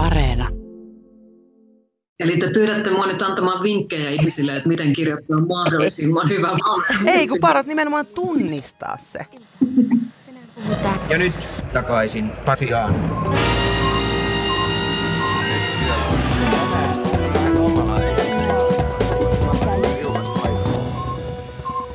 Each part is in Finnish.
Areena. Eli te pyydätte mua nyt antamaan vinkkejä ihmisille, että miten kirjoittaa mahdollisimman hyvä Ei, kun paras nimenomaan tunnistaa se. Ja nyt takaisin Pasiaan.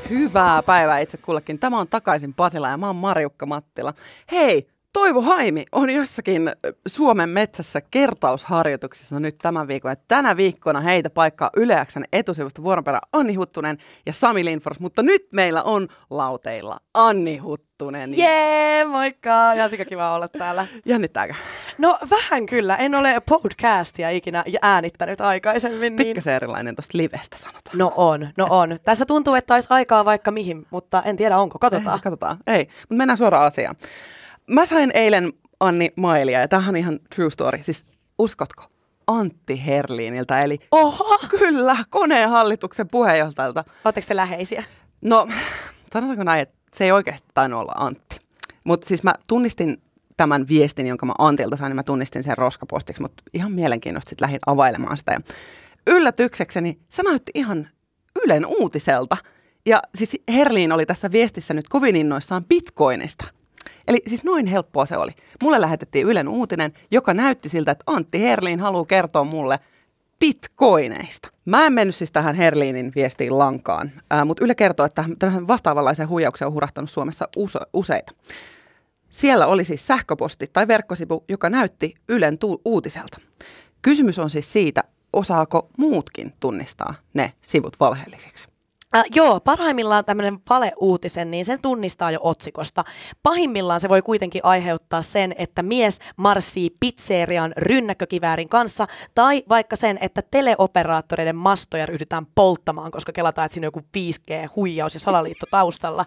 Hyvää päivää itse kullekin. Tämä on takaisin Pasila ja mä oon Marjukka Mattila. Hei, Toivo Haimi on jossakin Suomen metsässä kertausharjoituksissa nyt tämän viikon. Ja tänä viikkona heitä paikkaa Yleäksän etusivusta vuoronperä Anni Huttunen ja Sami Lindfors. Mutta nyt meillä on lauteilla Anni Huttunen. Jee, moikka! Ja sika kiva olla täällä. Jännittääkö? No vähän kyllä. En ole podcastia ikinä äänittänyt aikaisemmin. Niin... Pikkasen erilainen tuosta livestä sanotaan. No on, no on. Tässä tuntuu, että olisi aikaa vaikka mihin, mutta en tiedä onko. Katsotaan. Ei, katsotaan. Ei, mutta mennään suoraan asiaan. Mä sain eilen Anni mailia, ja tämähän on ihan true story. Siis uskotko? Antti Herliiniltä, eli Oho! kyllä, koneen hallituksen puheenjohtajalta. Oletteko te läheisiä? No, sanotaanko näin, että se ei oikeasti tainnut olla Antti. Mutta siis mä tunnistin tämän viestin, jonka mä Antilta sain, niin mä tunnistin sen roskapostiksi, mutta ihan mielenkiinnosta sitten lähdin availemaan sitä. Ja yllätyksekseni se näytti ihan Ylen uutiselta. Ja siis Herliin oli tässä viestissä nyt kovin innoissaan bitcoinista. Eli siis noin helppoa se oli. Mulle lähetettiin Ylen uutinen, joka näytti siltä, että Antti Herliin haluaa kertoa mulle bitcoineista. Mä en mennyt siis tähän Herliinin viestiin lankaan, äh, mutta Yle kertoo, että tähän vastaavanlaisen huijauksen on hurahtanut Suomessa uso- useita. Siellä oli siis sähköposti tai verkkosivu, joka näytti Ylen tu- uutiselta. Kysymys on siis siitä, osaako muutkin tunnistaa ne sivut valheellisiksi. Äh, joo, parhaimmillaan tämmöinen valeuutisen, niin sen tunnistaa jo otsikosta. Pahimmillaan se voi kuitenkin aiheuttaa sen, että mies marssii pizzerian rynnäkkökiväärin kanssa, tai vaikka sen, että teleoperaattoreiden mastoja ryhdytään polttamaan, koska kelataan, että siinä on joku 5G-huijaus ja salaliitto taustalla.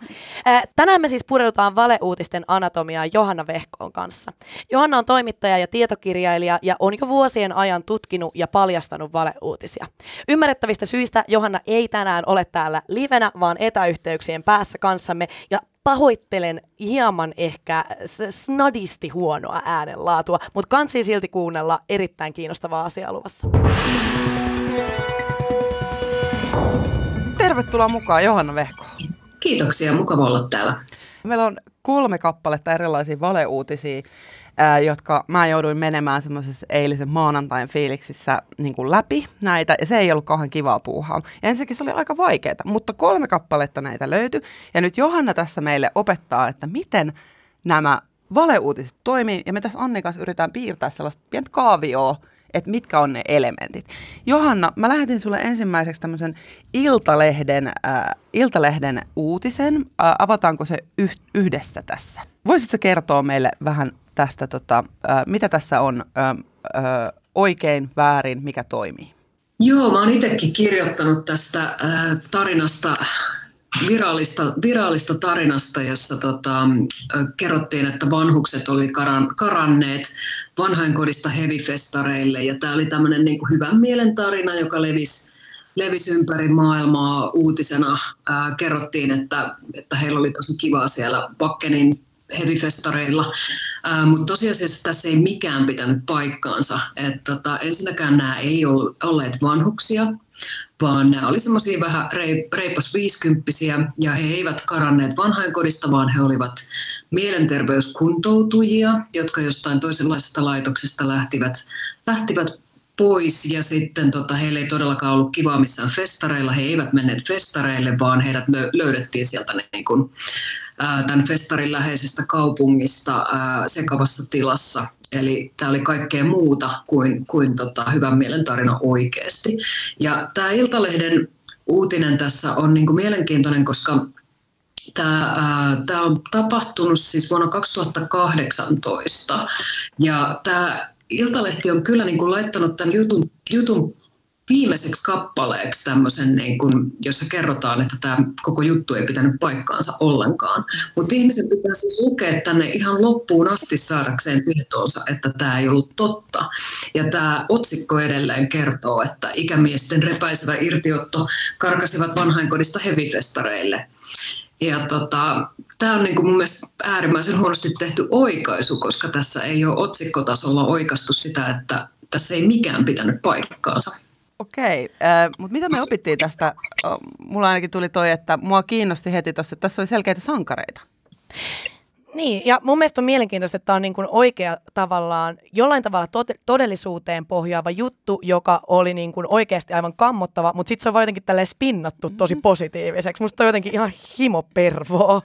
Äh, tänään me siis pureudutaan valeuutisten anatomiaan Johanna Vehkoon kanssa. Johanna on toimittaja ja tietokirjailija ja on jo vuosien ajan tutkinut ja paljastanut valeuutisia. Ymmärrettävistä syistä Johanna ei tänään ole täällä täällä livenä, vaan etäyhteyksien päässä kanssamme. Ja pahoittelen hieman ehkä snadisti huonoa äänenlaatua, mutta kansi silti kuunnella erittäin kiinnostavaa asiaa luvassa. Tervetuloa mukaan Johanna Vehko. Kiitoksia, mukava olla täällä. Meillä on kolme kappaletta erilaisia valeuutisia ää, jotka mä jouduin menemään semmoisessa eilisen maanantain fiiliksissä niin kuin läpi näitä, ja se ei ollut kauhean kivaa puuhaa. Ja ensinnäkin se oli aika vaikeaa, mutta kolme kappaletta näitä löytyi, ja nyt Johanna tässä meille opettaa, että miten nämä valeuutiset toimii, ja me tässä Anni kanssa yritetään piirtää sellaista pientä kaavioa, että mitkä on ne elementit. Johanna, mä lähetin sulle ensimmäiseksi tämmöisen Iltalehden, äh, Iltalehden uutisen. Äh, avataanko se yh- yhdessä tässä? Voisitko kertoa meille vähän tästä, tota, äh, mitä tässä on äh, äh, oikein, väärin, mikä toimii? Joo, mä oon itsekin kirjoittanut tästä äh, tarinasta virallista, virallista tarinasta, jossa tota, kerrottiin, että vanhukset oli karan, karanneet vanhainkodista hevifestareille. Ja tämä oli tämmöinen niin hyvän mielen tarina, joka levisi, levisi ympäri maailmaa uutisena. Ää, kerrottiin, että, että heillä oli tosi kivaa siellä Bakkenin hevifestareilla. Mutta tosiasiassa tässä ei mikään pitänyt paikkaansa. Et, tota, ensinnäkään nämä ei ole olleet vanhuksia, vaan nämä oli semmoisia vähän reipas viisikymppisiä ja he eivät karanneet vanhainkodista, vaan he olivat mielenterveyskuntoutujia, jotka jostain toisenlaisesta laitoksesta lähtivät, lähtivät pois ja sitten tota, heillä ei todellakaan ollut kivaa missään festareilla. He eivät menneet festareille, vaan heidät löydettiin sieltä niin kuin, ää, tämän festarin läheisestä kaupungista ää, sekavassa tilassa. Eli tämä oli kaikkea muuta kuin, kuin tota, hyvän mielen tarina oikeasti. Ja tämä Iltalehden uutinen tässä on niin kuin mielenkiintoinen, koska Tämä, tämä on tapahtunut siis vuonna 2018 ja tämä Iltalehti on kyllä niin kuin laittanut tämän jutun, jutun viimeiseksi kappaleeksi tämmöisen, niin kuin, jossa kerrotaan, että tämä koko juttu ei pitänyt paikkaansa ollenkaan. Mutta ihmisen pitää siis lukea tänne ihan loppuun asti saadakseen tietoonsa, että tämä ei ollut totta. Ja tämä otsikko edelleen kertoo, että ikämiesten repäisevä irtiotto karkasivat vanhainkodista hevifestareille. Ja tota, tämä on niin kuin mun mielestä äärimmäisen huonosti tehty oikaisu, koska tässä ei ole otsikkotasolla oikastu sitä, että tässä ei mikään pitänyt paikkaansa. Okei, äh, mutta mitä me opittiin tästä? Mulla ainakin tuli toi, että mua kiinnosti heti tuossa, että tässä oli selkeitä sankareita. Niin, ja mun mielestä on mielenkiintoista, että tämä on niin kuin oikea tavallaan, jollain tavalla tot- todellisuuteen pohjaava juttu, joka oli niin kuin oikeasti aivan kammottava, mutta sitten se on vaan jotenkin tälleen spinnattu tosi mm-hmm. positiiviseksi. Musta on jotenkin ihan himopervoa.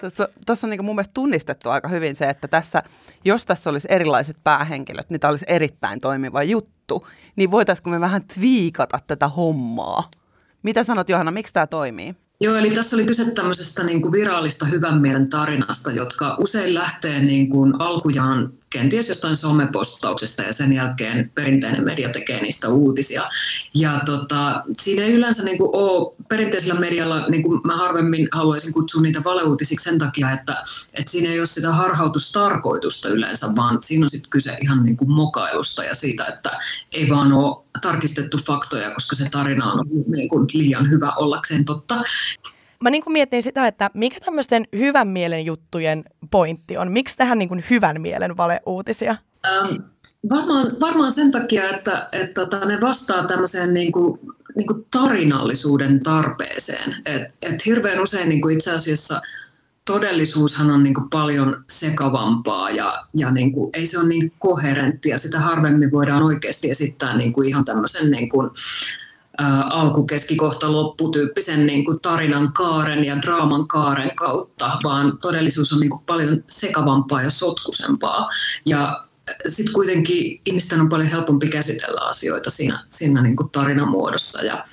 Tuossa, tuossa on niin mun mielestä tunnistettu aika hyvin se, että tässä, jos tässä olisi erilaiset päähenkilöt, niin tämä olisi erittäin toimiva juttu. Niin voitaisiinko me vähän twiikata tätä hommaa? Mitä sanot Johanna, miksi tämä toimii? Joo, eli tässä oli kyse tämmöisestä niin kuin virallista hyvän mielen tarinasta, jotka usein lähtee niin kuin alkujaan kenties jostain somepostauksesta ja sen jälkeen perinteinen media tekee niistä uutisia. Ja tota, siinä ei yleensä niin kuin ole perinteisellä medialla, niin kuin mä harvemmin haluaisin kutsua niitä valeuutisiksi sen takia, että, että siinä ei ole sitä harhautustarkoitusta yleensä, vaan siinä on sitten kyse ihan niin kuin mokailusta ja siitä, että ei vaan ole tarkistettu faktoja, koska se tarina on niin kuin liian hyvä ollakseen totta mä niin mietin sitä, että mikä tämmöisten hyvän mielen juttujen pointti on? Miksi tähän niin kuin hyvän mielen valeuutisia? Ähm, varmaan, varmaan sen takia, että, että tota, ne vastaa tämmöiseen niin kuin, niin kuin tarinallisuuden tarpeeseen. Et, et hirveän usein niin kuin itse asiassa todellisuushan on niin kuin paljon sekavampaa ja, ja niin kuin, ei se ole niin koherenttia. Sitä harvemmin voidaan oikeasti esittää niin kuin ihan tämmöisen niin kuin, alku, keskikohta, lopputyyppisen niin kuin tarinan kaaren ja draaman kaaren kautta, vaan todellisuus on niin kuin paljon sekavampaa ja sotkusempaa. Ja sitten kuitenkin ihmisten on paljon helpompi käsitellä asioita siinä, siinä niin kuin tarinan muodossa. Ja,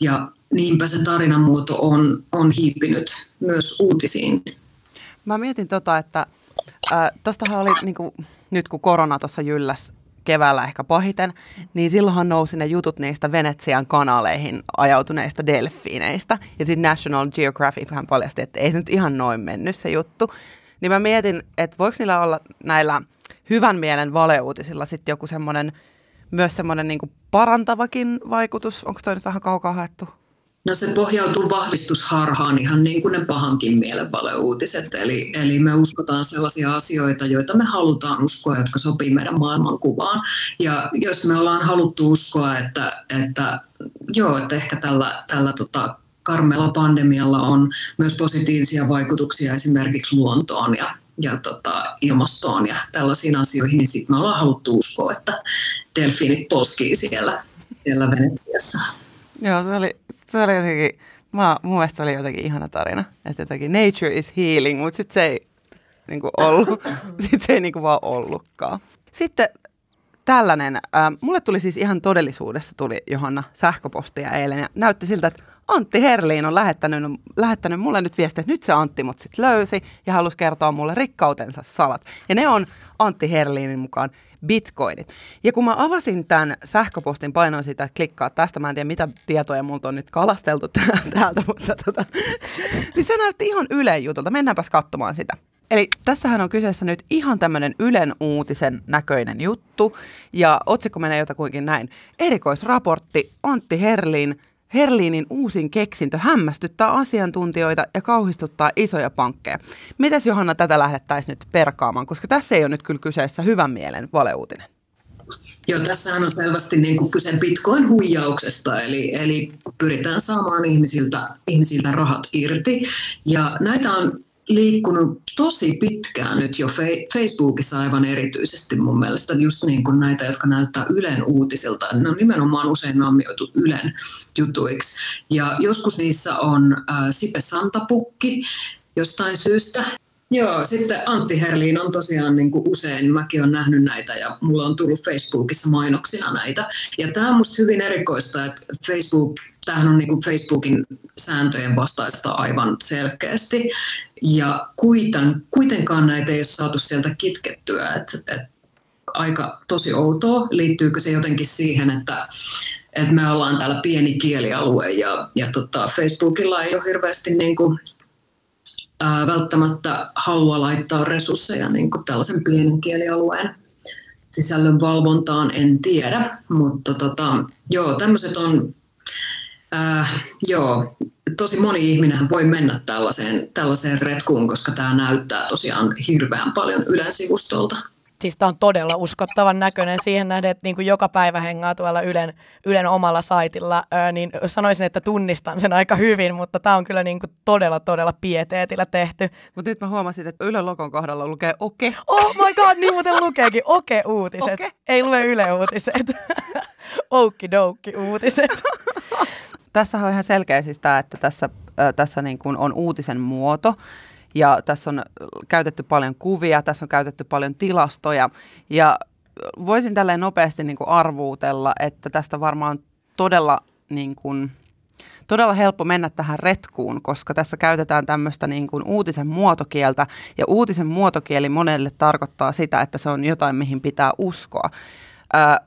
ja niinpä se tarinan muoto on, on hiipinyt myös uutisiin. Mä mietin tota, että äh, tostahan oli niin kuin, nyt kun korona tuossa jylläs keväällä ehkä pahiten, niin silloinhan nousi ne jutut niistä Venetsian kanaleihin ajautuneista delfiineistä. Ja sitten National Geographic hän paljasti, että ei se nyt ihan noin mennyt se juttu. Niin mä mietin, että voiko niillä olla näillä hyvän mielen valeuutisilla sitten joku semmoinen, myös semmoinen niin parantavakin vaikutus? Onko toi nyt vähän kaukaa haettu? No se pohjautuu vahvistusharhaan ihan niin kuin ne pahankin mielen valeuutiset. Eli, eli me uskotaan sellaisia asioita, joita me halutaan uskoa, jotka sopii meidän maailmankuvaan. Ja jos me ollaan haluttu uskoa, että, että joo, että ehkä tällä, tällä tota, karmella pandemialla on myös positiivisia vaikutuksia esimerkiksi luontoon ja, ja tota, ilmastoon ja tällaisiin asioihin, niin sitten me ollaan haluttu uskoa, että delfiinit polskii siellä, siellä Venetsiassa. Joo, se oli, se oli jotenkin, mä, mun mielestä se oli jotenkin ihana tarina, että jotenkin nature is healing, mutta sitten se ei niin kuin ollut, sitten se ei niin kuin vaan ollutkaan. Sitten tällainen, äh, mulle tuli siis ihan todellisuudesta tuli Johanna sähköpostia eilen ja näytti siltä, että Antti Herliin on lähettänyt, lähettänyt mulle nyt viestiä, että nyt se Antti mut sit löysi ja halusi kertoa mulle rikkautensa salat. Ja ne on Antti Herliinin mukaan bitcoinit. Ja kun mä avasin tämän sähköpostin, painoin sitä, että klikkaa tästä, mä en tiedä mitä tietoja multa on nyt kalasteltu täältä, mutta tota, niin se näytti ihan Ylen jutulta. Mennäänpäs katsomaan sitä. Eli tässähän on kyseessä nyt ihan tämmöinen Ylen uutisen näköinen juttu, ja otsikko menee jotakuinkin näin. Erikoisraportti Antti Herlin Herliinin uusin keksintö hämmästyttää asiantuntijoita ja kauhistuttaa isoja pankkeja. Mitäs Johanna tätä lähdettäisiin nyt perkaamaan, koska tässä ei ole nyt kyllä kyseessä hyvän mielen valeuutinen. Joo, tässähän on selvästi niin kuin kyse bitcoin-huijauksesta, eli, eli pyritään saamaan ihmisiltä, ihmisiltä rahat irti. Ja näitä on liikkunut tosi pitkään nyt jo Facebookissa aivan erityisesti mun mielestä, just niin kuin näitä, jotka näyttää Ylen uutisilta. Ne on nimenomaan usein naamioitu Ylen jutuiksi. Ja joskus niissä on äh, Sipe Santapukki jostain syystä. Joo, sitten Antti Herliin on tosiaan niin kuin usein, mäkin olen nähnyt näitä ja mulla on tullut Facebookissa mainoksina näitä. Ja tämä on musta hyvin erikoista, että Facebook tämähän on niin kuin Facebookin sääntöjen vastaista aivan selkeästi. Ja kuiten, kuitenkaan näitä ei ole saatu sieltä kitkettyä. Et, et aika tosi outoa. Liittyykö se jotenkin siihen, että, että me ollaan täällä pieni kielialue ja, ja tota, Facebookilla ei ole hirveästi niin kuin, välttämättä halua laittaa resursseja niin kuin tällaisen pienen kielialueen sisällön valvontaan, en tiedä. Mutta tota, joo, tämmöiset on Äh, joo, tosi moni ihminen voi mennä tällaiseen, tällaiseen retkuun, koska tämä näyttää tosiaan hirveän paljon Ylen sivustolta. Siis tämä on todella uskottavan näköinen siihen nähden, että niin kuin joka päivä hengaa tuolla Ylen, Ylen omalla saitilla, öö, niin sanoisin, että tunnistan sen aika hyvin, mutta tämä on kyllä niin kuin todella, todella pieteetillä tehty. Mutta nyt mä huomasin, että Ylen logon kohdalla lukee Oke. Oh my god, niin muuten lukeekin Oke-uutiset. Okay. Ei lue Yle-uutiset. Oukki-doukki uutiset. tässä on ihan selkeä siis tämä, että tässä, äh, tässä niin kuin on uutisen muoto ja tässä on käytetty paljon kuvia, tässä on käytetty paljon tilastoja ja voisin tälleen nopeasti niin kuin arvuutella, että tästä varmaan todella niin kuin, todella helppo mennä tähän retkuun, koska tässä käytetään tämmöistä niin kuin uutisen muotokieltä, ja uutisen muotokieli monelle tarkoittaa sitä, että se on jotain, mihin pitää uskoa.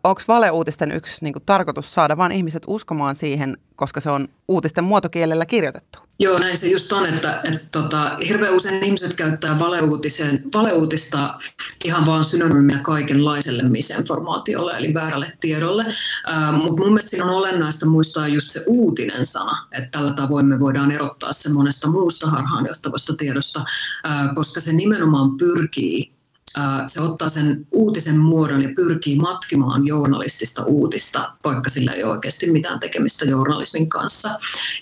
Onko valeuutisten yksi niin kuin, tarkoitus saada vain ihmiset uskomaan siihen, koska se on uutisten muotokielellä kirjoitettu? Joo, näin se just on, että, että tota, hirveän usein ihmiset käyttää valeuutista ihan vaan synonyyminä kaikenlaiselle misinformaatiolle, eli väärälle tiedolle. Mutta mun mielestä siinä on olennaista muistaa just se uutinen sana, että tällä tavoin me voidaan erottaa se monesta muusta harhaanjohtavasta tiedosta, ää, koska se nimenomaan pyrkii se ottaa sen uutisen muodon ja pyrkii matkimaan journalistista uutista, vaikka sillä ei ole oikeasti mitään tekemistä journalismin kanssa.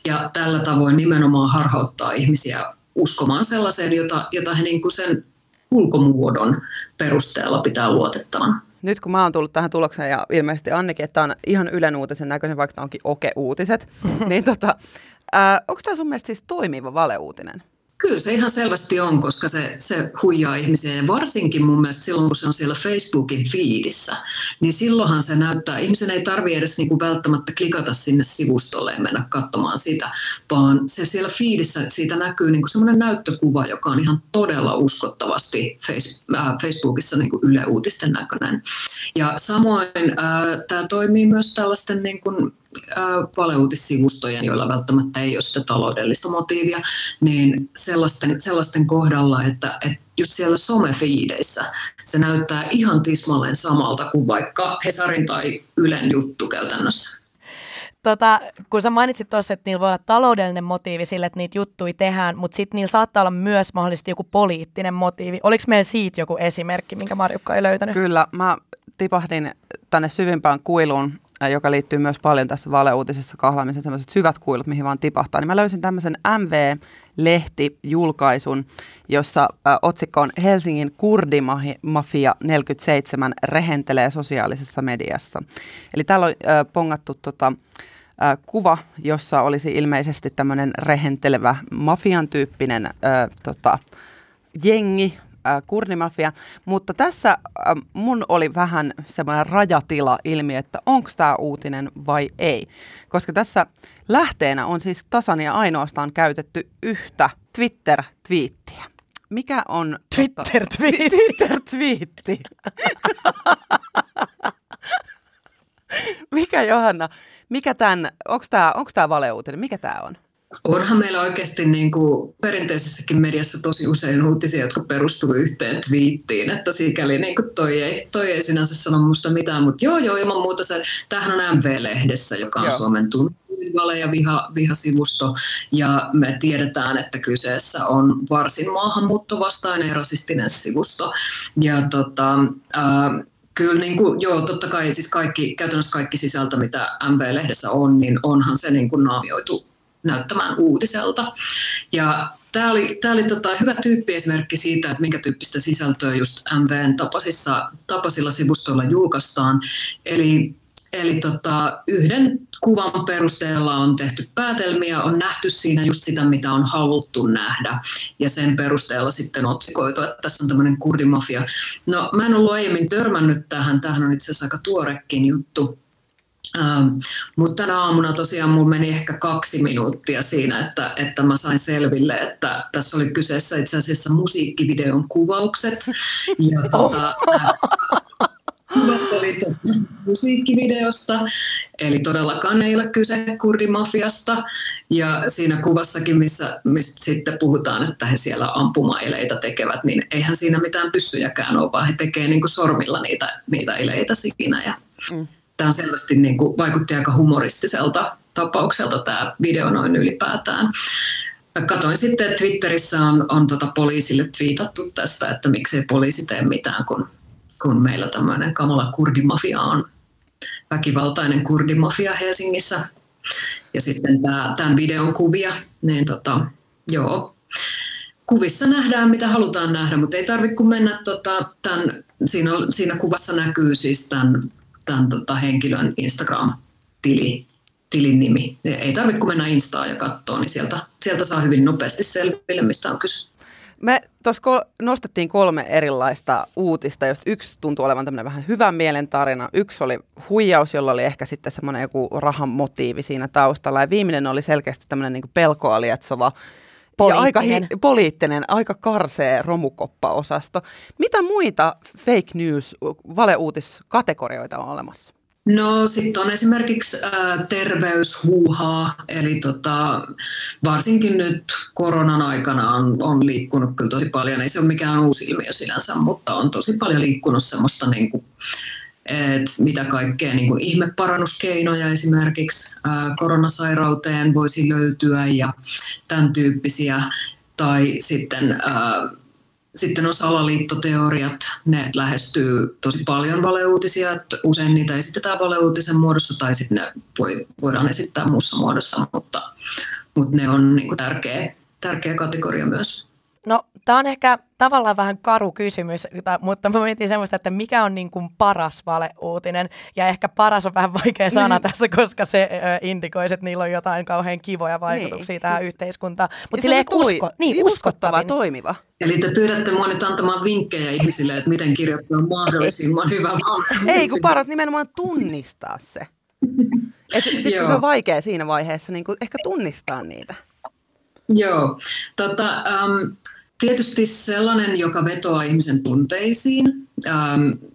Ja tällä tavoin nimenomaan harhauttaa ihmisiä uskomaan sellaiseen, jota, jota he niin kuin sen ulkomuodon perusteella pitää luotettavan. Nyt kun mä oon tullut tähän tulokseen ja ilmeisesti Annikin, että on ihan Ylen uutisen näköisen, vaikka tämä onkin oke-uutiset, niin tota, onko tämä sun mielestä siis toimiva valeuutinen? Kyllä se ihan selvästi on, koska se, se huijaa ihmisiä ja varsinkin mun mielestä silloin, kun se on siellä Facebookin feedissä, niin silloinhan se näyttää, ihmisen ei tarvitse edes niinku välttämättä klikata sinne sivustolle ja mennä katsomaan sitä, vaan se siellä feedissä, siitä näkyy niinku semmoinen näyttökuva, joka on ihan todella uskottavasti face, äh, Facebookissa niinku Yle Uutisten näköinen. Ja samoin äh, tämä toimii myös tällaisten niinku, valeuutissivustojen, joilla välttämättä ei ole sitä taloudellista motiivia, niin sellaisten, sellaisten kohdalla, että, että just siellä somefiideissä se näyttää ihan tismalleen samalta kuin vaikka Hesarin tai Ylen juttu käytännössä. Tota, kun sä mainitsit tuossa, että niillä voi olla taloudellinen motiivi sille, että niitä juttuja tehdään, mutta sitten niillä saattaa olla myös mahdollisesti joku poliittinen motiivi. Oliko meillä siitä joku esimerkki, minkä Marjukka ei löytänyt? Kyllä, mä tipahdin tänne syvimpään kuiluun joka liittyy myös paljon tässä valeuutisessa kahlaamisen sellaiset syvät kuilut, mihin vaan tipahtaa, niin mä löysin tämmöisen MV-lehti-julkaisun, jossa äh, otsikko on Helsingin kurdimafia 47 rehentelee sosiaalisessa mediassa. Eli täällä on äh, pongattu tota, äh, kuva, jossa olisi ilmeisesti tämmöinen rehentelevä mafian tyyppinen äh, tota, jengi, äh, kurdimafia, mutta tässä äh, mun oli vähän semmoinen rajatila-ilmiö, että onko tämä uutinen vai ei. Koska tässä lähteenä on siis tasan ja ainoastaan käytetty yhtä Twitter-twiittiä. Mikä on... Twitter-twiitti. Twitter-twiitti. mikä Johanna, mikä tämän, onko tämä valeuutinen, mikä tämä on? Onhan meillä oikeasti niin kuin perinteisessäkin mediassa tosi usein uutisia, jotka perustuu yhteen twiittiin, että sikäli niin kuin toi, ei, toi ei sinänsä sano musta mitään, mutta joo joo ilman muuta se, tämähän on MV-lehdessä, joka on joo. Suomen tunnetuin vale- ja viha, vihasivusto ja me tiedetään, että kyseessä on varsin maahanmuuttovastainen ja rasistinen sivusto ja tota, äh, Kyllä, niin kuin, joo, totta kai siis kaikki, käytännössä kaikki sisältö, mitä MV-lehdessä on, niin onhan se niin kuin naamioitu näyttämään uutiselta. Ja tämä oli, tämä oli tota hyvä tyyppiesimerkki siitä, että minkä tyyppistä sisältöä just MVn tapaisissa, tapaisilla sivustoilla julkaistaan. Eli, eli tota, yhden kuvan perusteella on tehty päätelmiä, on nähty siinä just sitä, mitä on haluttu nähdä. Ja sen perusteella sitten otsikoitu, että tässä on tämmöinen kurdimafia. No mä en ollut aiemmin törmännyt tähän, tähän on itse asiassa aika tuorekin juttu Ähm, mutta tänä aamuna tosiaan mulla meni ehkä kaksi minuuttia siinä, että, että mä sain selville, että tässä oli kyseessä itse asiassa musiikkivideon kuvaukset. Ja tota, kuvat oli musiikkivideosta, eli todellakaan ei ole kyse kurdimafiasta. Ja siinä kuvassakin, missä, missä sitten puhutaan, että he siellä ampumaeleitä tekevät, niin eihän siinä mitään pyssyjäkään ole, vaan he tekevät niin sormilla niitä, niitä eleitä siinä. Ja, mm tämä selvästi niin kuin vaikutti aika humoristiselta tapaukselta tämä video noin ylipäätään. Katoin sitten, että Twitterissä on, on tota poliisille twiitattu tästä, että miksei poliisi tee mitään, kun, kun meillä tämmöinen kamala kurdimafia on väkivaltainen kurdimafia Helsingissä. Ja sitten tämä, tämän videon kuvia, niin tota, joo, kuvissa nähdään mitä halutaan nähdä, mutta ei tarvitse kun mennä, tota, tämän, siinä, siinä kuvassa näkyy siis tämän, tämän tota, henkilön Instagram-tili, tilin nimi. Ei tarvitse kun mennä Instaan ja katsoa, niin sieltä, sieltä saa hyvin nopeasti selville, mistä on kyse. Me tuossa kol- nostettiin kolme erilaista uutista, josta yksi tuntui olevan tämmöinen vähän hyvän mielen tarina. Yksi oli huijaus, jolla oli ehkä sitten semmoinen joku rahan motiivi siinä taustalla. Ja viimeinen oli selkeästi tämmöinen niin pelkoa lietsova Poliittinen. Ja aika hi- poliittinen, aika karsee romukoppa-osasto. Mitä muita fake news, valeuutiskategorioita on olemassa? No sitten on esimerkiksi äh, terveyshuuhaa, eli tota, varsinkin nyt koronan aikana on, on liikkunut kyllä tosi paljon, ei se ole mikään uusi ilmiö sinänsä, mutta on tosi paljon liikkunut semmoista niin kuin, et mitä kaikkea niin kuin ihmeparannuskeinoja esimerkiksi ää, koronasairauteen voisi löytyä ja tämän tyyppisiä. Tai sitten, ää, sitten on salaliittoteoriat, ne lähestyy tosi paljon valeuutisia, että usein niitä esitetään valeuutisen muodossa tai sitten ne voi, voidaan esittää muussa muodossa, mutta, mutta ne on niin kuin tärkeä, tärkeä kategoria myös. No, tämä on ehkä tavallaan vähän karu kysymys, mutta mä mietin semmoista, että mikä on niin kuin paras valeuutinen. Ja ehkä paras on vähän vaikea sana niin. tässä, koska se indikoi, että niillä on jotain kauhean kivoja vaikutuksia niin. tähän yhteiskuntaan. Mutta sille ei usko, niin, uskottava, toimiva. Eli te pyydätte mua nyt antamaan vinkkejä ihmisille, että miten kirjoittaa mahdollisimman hyvä valeuutinen. Ei, kun paras nimenomaan tunnistaa se. Sitten se on vaikea siinä vaiheessa niin ehkä tunnistaa niitä. Joo. Tota, um, tietysti sellainen, joka vetoaa ihmisen tunteisiin, um,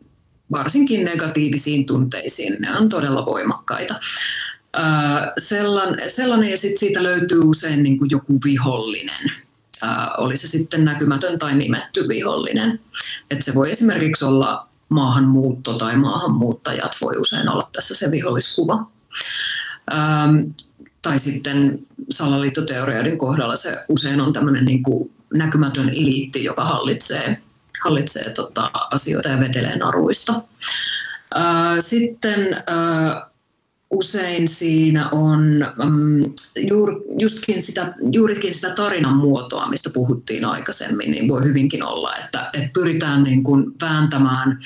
varsinkin negatiivisiin tunteisiin, ne on todella voimakkaita. Uh, sellainen, sellainen ja sitten siitä löytyy usein niin kuin joku vihollinen. Uh, oli se sitten näkymätön tai nimetty vihollinen. Et se voi esimerkiksi olla maahanmuutto tai maahanmuuttajat voi usein olla tässä se viholliskuva. Um, tai sitten salaliittoteorioiden kohdalla se usein on tämmöinen niin kuin näkymätön eliitti, joka hallitsee, hallitsee tota asioita ja vetelee naruista. Sitten usein siinä on um, juur, justkin sitä, juurikin sitä tarinan muotoa, mistä puhuttiin aikaisemmin, niin voi hyvinkin olla, että, että pyritään niin kuin vääntämään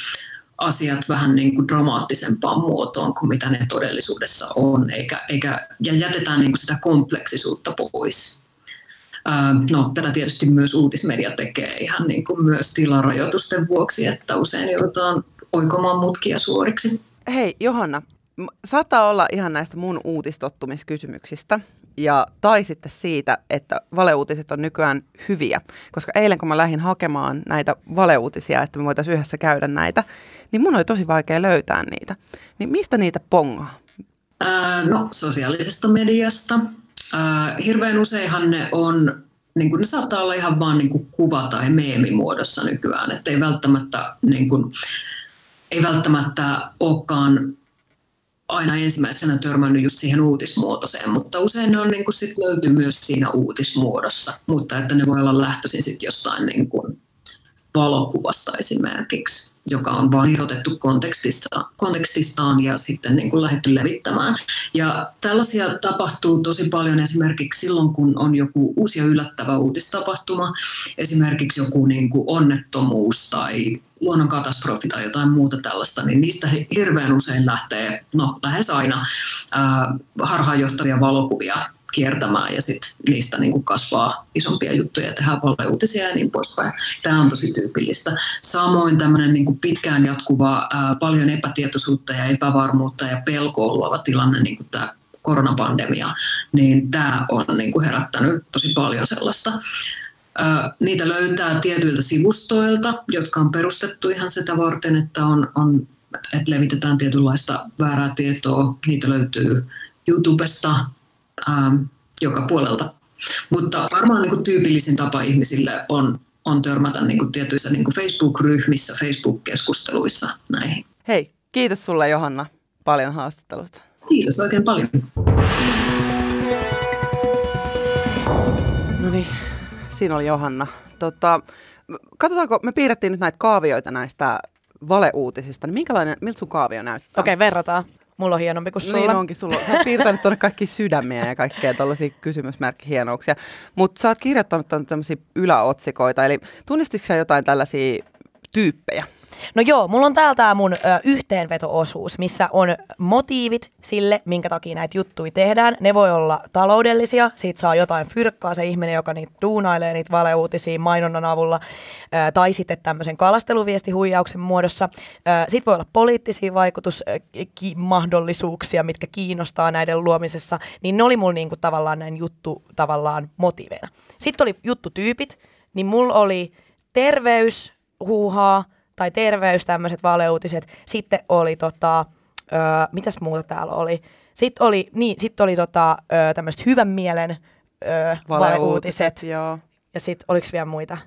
asiat vähän niin kuin dramaattisempaan muotoon kuin mitä ne todellisuudessa on, eikä, eikä, ja jätetään niin kuin sitä kompleksisuutta pois. No, tätä tietysti myös uutismedia tekee ihan niin kuin myös tilarajoitusten vuoksi, että usein joudutaan oikomaan mutkia suoriksi. Hei Johanna, saattaa olla ihan näistä mun uutistottumiskysymyksistä, ja, tai sitten siitä, että valeuutiset on nykyään hyviä. Koska eilen kun mä lähdin hakemaan näitä valeuutisia, että me voitaisiin yhdessä käydä näitä, niin mun oli tosi vaikea löytää niitä. Niin mistä niitä pongaa? Ää, no sosiaalisesta mediasta. Ää, hirveän useinhan ne on niin kuin ne saattaa olla ihan vaan niin kuin kuva- tai meemimuodossa nykyään, että ei välttämättä, niin kuin, ei välttämättä olekaan aina ensimmäisenä törmännyt just siihen uutismuotoiseen, mutta usein ne on niin kuin sit löytyy myös siinä uutismuodossa, mutta että ne voi olla lähtöisin sit jostain niin kuin valokuvasta esimerkiksi, joka on vain irrotettu kontekstista, kontekstistaan ja sitten niin kuin lähdetty levittämään. Ja tällaisia tapahtuu tosi paljon esimerkiksi silloin, kun on joku uusi ja yllättävä uutistapahtuma, esimerkiksi joku niin kuin onnettomuus tai luonnonkatastrofi tai jotain muuta tällaista, niin niistä hirveän usein lähtee, no lähes aina, ää, harhaanjohtavia valokuvia kiertämään ja sitten niistä niin kuin kasvaa isompia juttuja ja tehdään uutisia ja niin poispäin. Tämä on tosi tyypillistä. Samoin tämmöinen niin kuin pitkään jatkuva, ää, paljon epätietoisuutta ja epävarmuutta ja pelkoa luova tilanne, niin kuin tämä koronapandemia, niin tämä on niin kuin herättänyt tosi paljon sellaista Niitä löytää tietyiltä sivustoilta, jotka on perustettu ihan sitä varten, että, on, on, että levitetään tietynlaista väärää tietoa. Niitä löytyy YouTubesta, ähm, joka puolelta. Mutta varmaan niin kuin tyypillisin tapa ihmisille on, on törmätä niin kuin tietyissä niin kuin Facebook-ryhmissä, Facebook-keskusteluissa näihin. Hei, kiitos sulle Johanna paljon haastattelusta. Kiitos oikein paljon. No niin, siinä oli Johanna. Tota, katsotaanko, me piirrettiin nyt näitä kaavioita näistä valeuutisista, niin minkälainen, miltä sun kaavio näyttää? Okei, okay, verrataan. Mulla on hienompi kuin sulla. Niin onkin sulla. Sä oot piirtänyt tuonne kaikki sydämiä ja kaikkea tällaisia kysymysmerkkihienouksia. Mutta sä oot kirjoittanut tämmöisiä yläotsikoita, eli tunnistitko sä jotain tällaisia tyyppejä? No joo, mulla on täältä mun ö, yhteenveto-osuus, missä on motiivit sille, minkä takia näitä juttuja tehdään. Ne voi olla taloudellisia, siitä saa jotain fyrkkaa se ihminen, joka niitä duunailee, niitä valeuutisia mainonnan avulla, ö, tai sitten tämmöisen kalasteluviestihuijauksen muodossa. Sitten voi olla poliittisia vaikutusmahdollisuuksia, mitkä kiinnostaa näiden luomisessa, niin ne oli mulla niinku tavallaan näin juttu tavallaan motiiveina. Sitten oli juttutyypit, niin mulla oli terveys, huuhaa, tai terveys, tämmöiset valeuutiset. Sitten oli tota, ö, mitäs muuta täällä oli? Sitten oli, niin, sit oli tota, tämmöiset hyvän mielen ö, valeuutiset. valeuutiset. Joo. Ja sitten oliko vielä muita?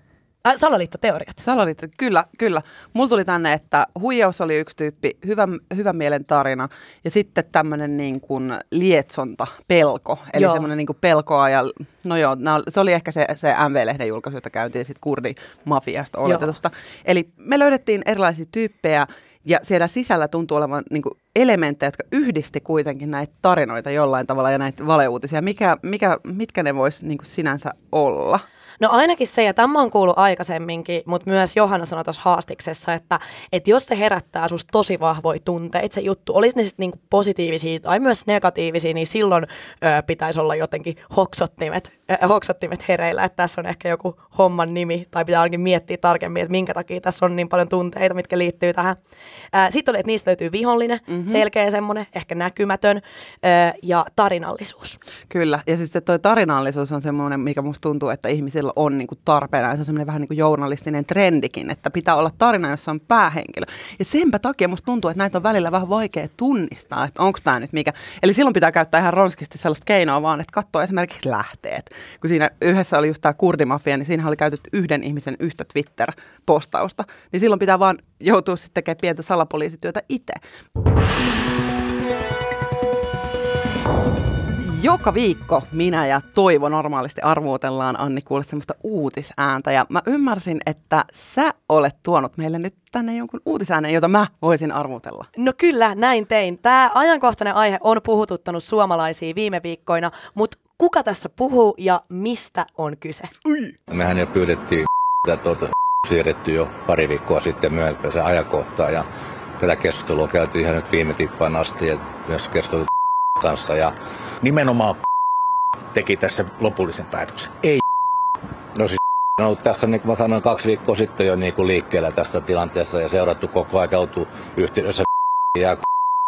Äh, salaliittoteoriat. Salaliitto, kyllä, kyllä. Mulla tuli tänne, että huijaus oli yksi tyyppi, hyvän, hyvän mielen tarina ja sitten tämmöinen niin kuin lietsonta, pelko. Eli semmoinen niin kuin pelkoa ja no joo, se oli ehkä se, se MV-lehden julkaisu, jota käytiin sitten kurdimafiasta oletetusta. Joo. Eli me löydettiin erilaisia tyyppejä ja siellä sisällä tuntuu olevan niin kuin elementtejä, jotka yhdisti kuitenkin näitä tarinoita jollain tavalla ja näitä valeuutisia. Mikä, mikä, mitkä ne voisi niin sinänsä olla? No ainakin se, ja tämä on kuullut aikaisemminkin, mutta myös Johanna sanoi tuossa haastiksessa, että, että jos se herättää susta tosi vahvoja tunteita, se juttu, olisi ne sitten niinku positiivisia tai myös negatiivisia, niin silloin ö, pitäisi olla jotenkin hoksottimet, ö, hoksottimet hereillä, että tässä on ehkä joku homman nimi, tai pitää ainakin miettiä tarkemmin, että minkä takia tässä on niin paljon tunteita, mitkä liittyy tähän. Sitten oli, että niistä löytyy vihollinen, mm-hmm. selkeä semmoinen, ehkä näkymätön, ö, ja tarinallisuus. Kyllä, ja sitten tuo tarinallisuus on semmoinen, mikä musta tuntuu, että ihmisillä ihmisillä on niin kuin tarpeena. Se on semmoinen vähän niin kuin journalistinen trendikin, että pitää olla tarina, jossa on päähenkilö. Ja senpä takia musta tuntuu, että näitä on välillä vähän vaikea tunnistaa, että onko tämä nyt mikä. Eli silloin pitää käyttää ihan ronskisti sellaista keinoa vaan, että katsoo esimerkiksi lähteet. Kun siinä yhdessä oli just tämä kurdimafia, niin siinä oli käytetty yhden ihmisen yhtä Twitter-postausta. Niin silloin pitää vaan joutua sitten tekemään pientä salapoliisityötä itse. Joka viikko minä ja Toivo normaalisti arvuutellaan, Anni, kuulet semmoista uutisääntä. Ja mä ymmärsin, että sä olet tuonut meille nyt tänne jonkun uutisäänen, jota mä voisin arvutella. No kyllä, näin tein. Tämä ajankohtainen aihe on puhututtanut suomalaisia viime viikkoina, mutta kuka tässä puhuu ja mistä on kyse? Ui. Mehän jo pyydettiin tuota siirretty jo pari viikkoa sitten myöhemmin ajankohtaa ja tätä keskustelua käytiin ihan nyt viime tippaan asti ja myös keskustelua kanssa ja nimenomaan teki tässä lopullisen päätöksen. Ei No siis on ollut tässä, niin kuin mä sanoin, kaksi viikkoa sitten jo niin kuin liikkeellä tästä tilanteesta ja seurattu koko ajan, oltu yhteydessä ja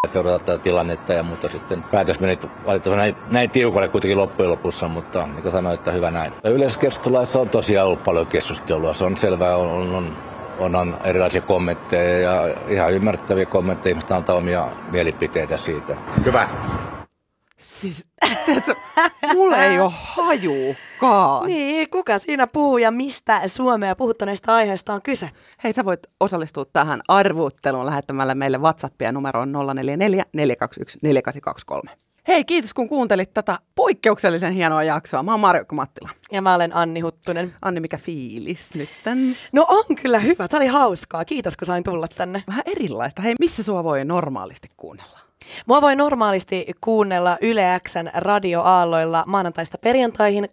seurata tätä tilannetta ja mutta sitten päätös meni valitettavasti näin, näin tiukalle kuitenkin loppujen lopussa, mutta niin kuin sanoin, että hyvä näin. Yleiskeskustelussa on tosiaan ollut paljon keskustelua, se on selvää, on, on, on on, on erilaisia kommentteja ja ihan ymmärrettäviä kommentteja, ihmiset antaa omia mielipiteitä siitä. Hyvä. Siis, tiedätkö, mulla ei ole hajukaan. Niin, kuka siinä puhuu ja mistä Suomea puhuttaneista aiheesta on kyse? Hei, sä voit osallistua tähän arvuutteluun lähettämällä meille WhatsAppia numeroon 044 421 4823. Hei, kiitos kun kuuntelit tätä poikkeuksellisen hienoa jaksoa. Mä oon Marjukka Mattila. Ja mä olen Anni Huttunen. Anni, mikä fiilis nytten? No on kyllä hyvä. Tää oli hauskaa. Kiitos kun sain tulla tänne. Vähän erilaista. Hei, missä sua voi normaalisti kuunnella? Mua voi normaalisti kuunnella Yle Xn radioaalloilla maanantaista perjantaihin 12.2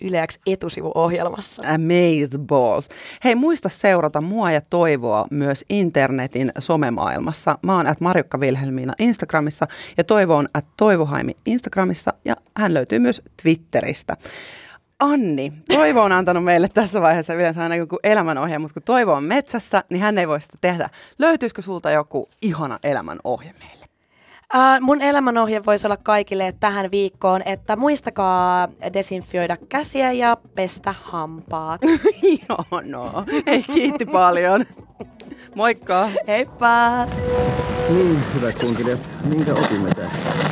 Yle X etusivuohjelmassa. Amaze balls. Hei, muista seurata mua ja Toivoa myös internetin somemaailmassa. Mä oon at Marjukka Vilhelmiina Instagramissa ja Toivo on at Toivohaimi Instagramissa ja hän löytyy myös Twitteristä. Anni, Toivo on antanut meille tässä vaiheessa yleensä aina joku elämänohje, mutta kun Toivo on metsässä, niin hän ei voi sitä tehdä. Löytyisikö sulta joku ihana elämänohje meille? Uh, mun elämänohje voisi olla kaikille tähän viikkoon, että muistakaa desinfioida käsiä ja pestä hampaat. no. Hei, kiitti paljon. Moikka. Heippa. Niin, hyvät kuuntelijat, minkä opimme tästä?